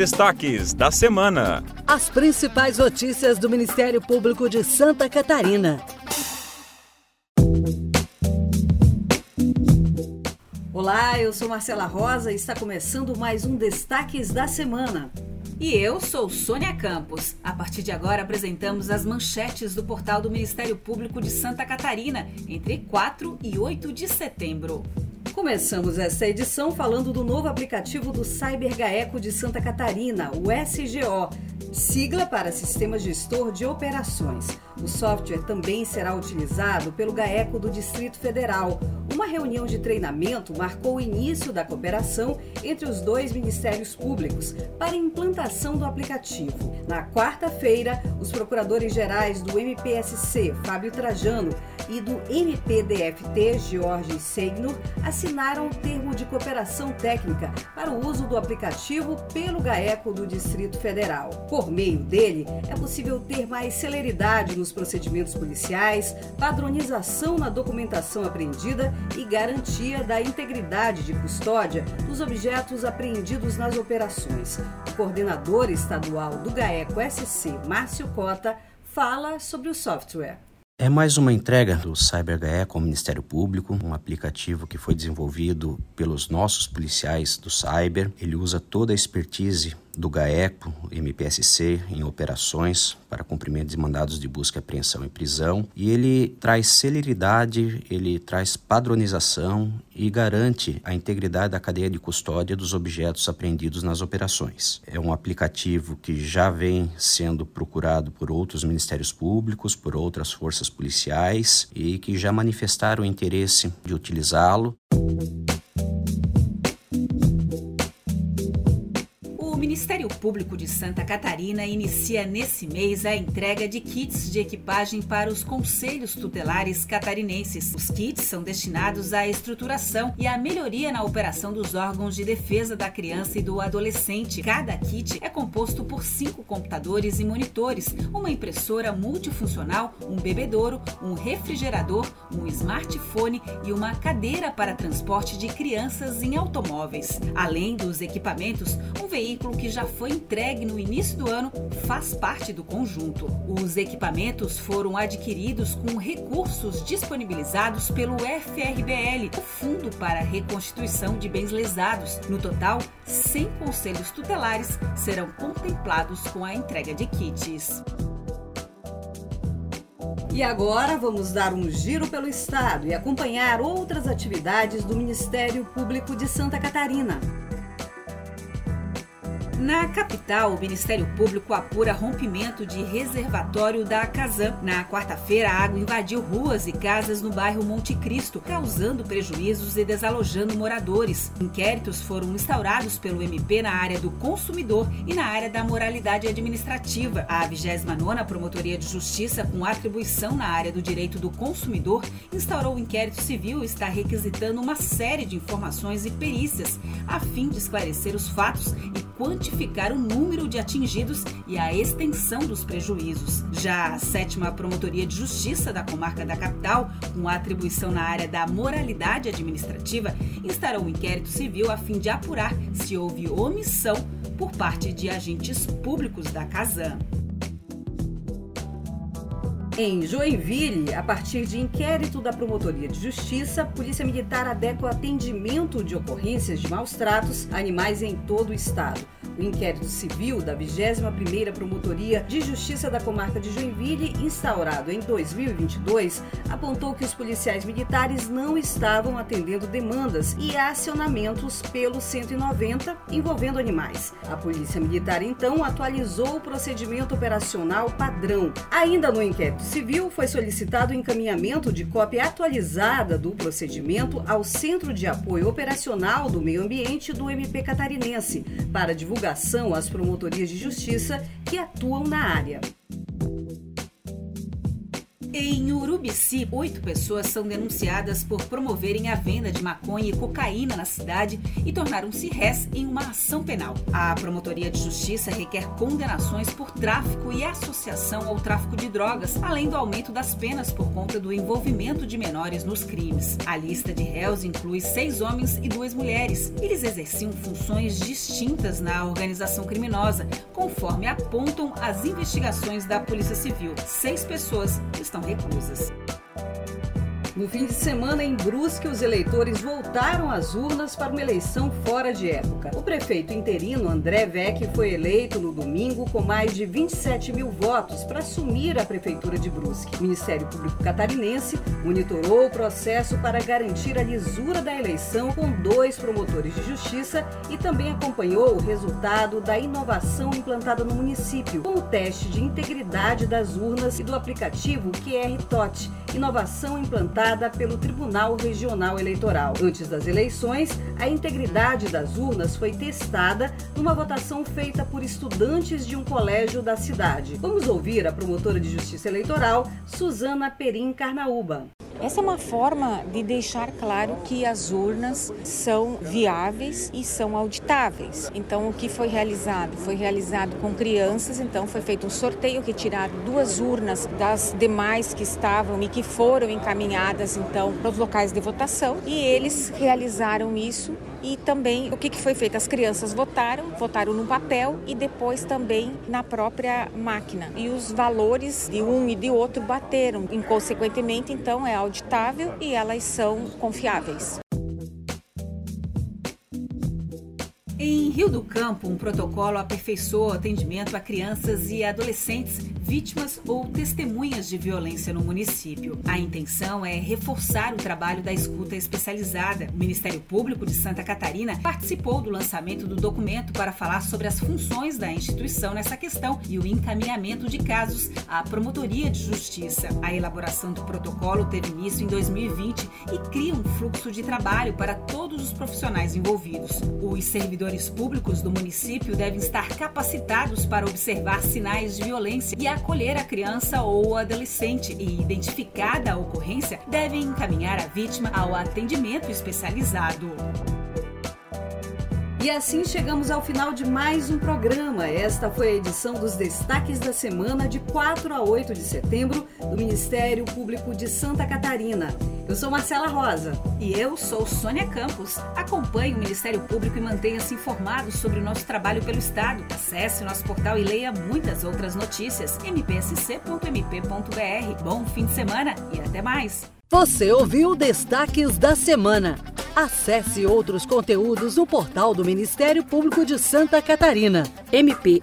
destaques da semana. As principais notícias do Ministério Público de Santa Catarina. Olá, eu sou Marcela Rosa e está começando mais um Destaques da Semana. E eu sou Sônia Campos. A partir de agora apresentamos as manchetes do portal do Ministério Público de Santa Catarina entre 4 e 8 de setembro. Começamos esta edição falando do novo aplicativo do CyberGaeco de Santa Catarina, o SGO, sigla para Sistema Gestor de Operações. O software também será utilizado pelo GAECO do Distrito Federal. Uma reunião de treinamento marcou o início da cooperação entre os dois ministérios públicos para a implantação do aplicativo. Na quarta-feira, os procuradores gerais do MPSC, Fábio Trajano, e do MPDFT, George Segnor, assinaram o termo de cooperação técnica para o uso do aplicativo pelo GAECO do Distrito Federal. Por meio dele, é possível ter mais celeridade nos procedimentos policiais, padronização na documentação apreendida e garantia da integridade de custódia dos objetos apreendidos nas operações. O coordenador estadual do GAECO SC, Márcio Cota, fala sobre o software. É mais uma entrega do CyberGAE com o Ministério Público, um aplicativo que foi desenvolvido pelos nossos policiais do Cyber. Ele usa toda a expertise do GAECO, MPSC, em operações para cumprimento de mandados de busca, apreensão e prisão. E ele traz celeridade, ele traz padronização e garante a integridade da cadeia de custódia dos objetos apreendidos nas operações. É um aplicativo que já vem sendo procurado por outros ministérios públicos, por outras forças policiais e que já manifestaram interesse de utilizá-lo. Ministério Público de Santa Catarina inicia nesse mês a entrega de kits de equipagem para os conselhos tutelares catarinenses. Os kits são destinados à estruturação e à melhoria na operação dos órgãos de defesa da criança e do adolescente. Cada kit é composto por cinco computadores e monitores, uma impressora multifuncional, um bebedouro, um refrigerador, um smartphone e uma cadeira para transporte de crianças em automóveis. Além dos equipamentos, um veículo que já foi entregue no início do ano faz parte do conjunto. Os equipamentos foram adquiridos com recursos disponibilizados pelo FRBL, o Fundo para Reconstituição de Bens Lesados. No total, 100 conselhos tutelares serão contemplados com a entrega de kits. E agora vamos dar um giro pelo estado e acompanhar outras atividades do Ministério Público de Santa Catarina. Na capital, o Ministério Público apura rompimento de reservatório da Casan. Na quarta-feira, a água invadiu ruas e casas no bairro Monte Cristo, causando prejuízos e desalojando moradores. Inquéritos foram instaurados pelo MP na área do consumidor e na área da moralidade administrativa. A 29ª Promotoria de Justiça, com atribuição na área do direito do consumidor, instaurou o inquérito civil e está requisitando uma série de informações e perícias a fim de esclarecer os fatos e quantificar o número de atingidos e a extensão dos prejuízos. Já a sétima Promotoria de Justiça da Comarca da Capital, com atribuição na área da moralidade administrativa, instaurou um inquérito civil a fim de apurar se houve omissão por parte de agentes públicos da Casan. Em Joinville, a partir de inquérito da Promotoria de Justiça, Polícia Militar adequa atendimento de ocorrências de maus tratos a animais em todo o estado. O inquérito civil da 21ª Promotoria de Justiça da Comarca de Joinville, instaurado em 2022, apontou que os policiais militares não estavam atendendo demandas e acionamentos pelo 190 envolvendo animais. A Polícia Militar então atualizou o procedimento operacional padrão. Ainda no inquérito civil, foi solicitado o encaminhamento de cópia atualizada do procedimento ao Centro de Apoio Operacional do Meio Ambiente do MP Catarinense para divulgar divulgação às promotorias de justiça que atuam na área. Em Urubici, oito pessoas são denunciadas por promoverem a venda de maconha e cocaína na cidade e tornaram-se réis em uma ação penal. A Promotoria de Justiça requer condenações por tráfico e associação ao tráfico de drogas, além do aumento das penas por conta do envolvimento de menores nos crimes. A lista de réus inclui seis homens e duas mulheres. Eles exerciam funções distintas na organização criminosa, conforme apontam as investigações da Polícia Civil. Seis pessoas estão são reclusas. No fim de semana, em Brusque, os eleitores voltaram às urnas para uma eleição fora de época. O prefeito interino André Vec foi eleito no domingo com mais de 27 mil votos para assumir a prefeitura de Brusque. O Ministério Público Catarinense monitorou o processo para garantir a lisura da eleição com dois promotores de justiça e também acompanhou o resultado da inovação implantada no município, com o teste de integridade das urnas e do aplicativo QR TOT, inovação implantada pelo Tribunal Regional Eleitoral. Antes das eleições, a integridade das urnas foi testada numa votação feita por estudantes de um colégio da cidade. Vamos ouvir a promotora de Justiça Eleitoral, Suzana Perim Carnaúba. Essa é uma forma de deixar claro que as urnas são viáveis e são auditáveis. Então, o que foi realizado? Foi realizado com crianças, então foi feito um sorteio, retirado duas urnas das demais que estavam e que foram encaminhadas então para os locais de votação e eles realizaram isso e também o que, foi feito? As crianças votaram, votaram no papel e depois também na própria máquina. E os valores de um e de outro bateram. Inconsequentemente, então, é auditável e elas são confiáveis. Em Rio do Campo, um protocolo aperfeiçoou o atendimento a crianças e adolescentes vítimas ou testemunhas de violência no município. A intenção é reforçar o trabalho da escuta especializada. O Ministério Público de Santa Catarina participou do lançamento do documento para falar sobre as funções da instituição nessa questão e o encaminhamento de casos à Promotoria de Justiça. A elaboração do protocolo teve início em 2020 e cria um fluxo de trabalho para todos os profissionais envolvidos. Os servidores públicos do município devem estar capacitados para observar sinais de violência e acolher a criança ou adolescente e, identificada a ocorrência, devem encaminhar a vítima ao atendimento especializado. E assim chegamos ao final de mais um programa. Esta foi a edição dos Destaques da Semana de 4 a 8 de setembro do Ministério Público de Santa Catarina. Eu sou Marcela Rosa. E eu sou Sônia Campos. Acompanhe o Ministério Público e mantenha-se informado sobre o nosso trabalho pelo Estado. Acesse o nosso portal e leia muitas outras notícias. mpsc.mp.br. Bom fim de semana e até mais. Você ouviu Destaques da Semana. Acesse outros conteúdos no portal do Ministério Público de Santa Catarina, mpsc.mp.br.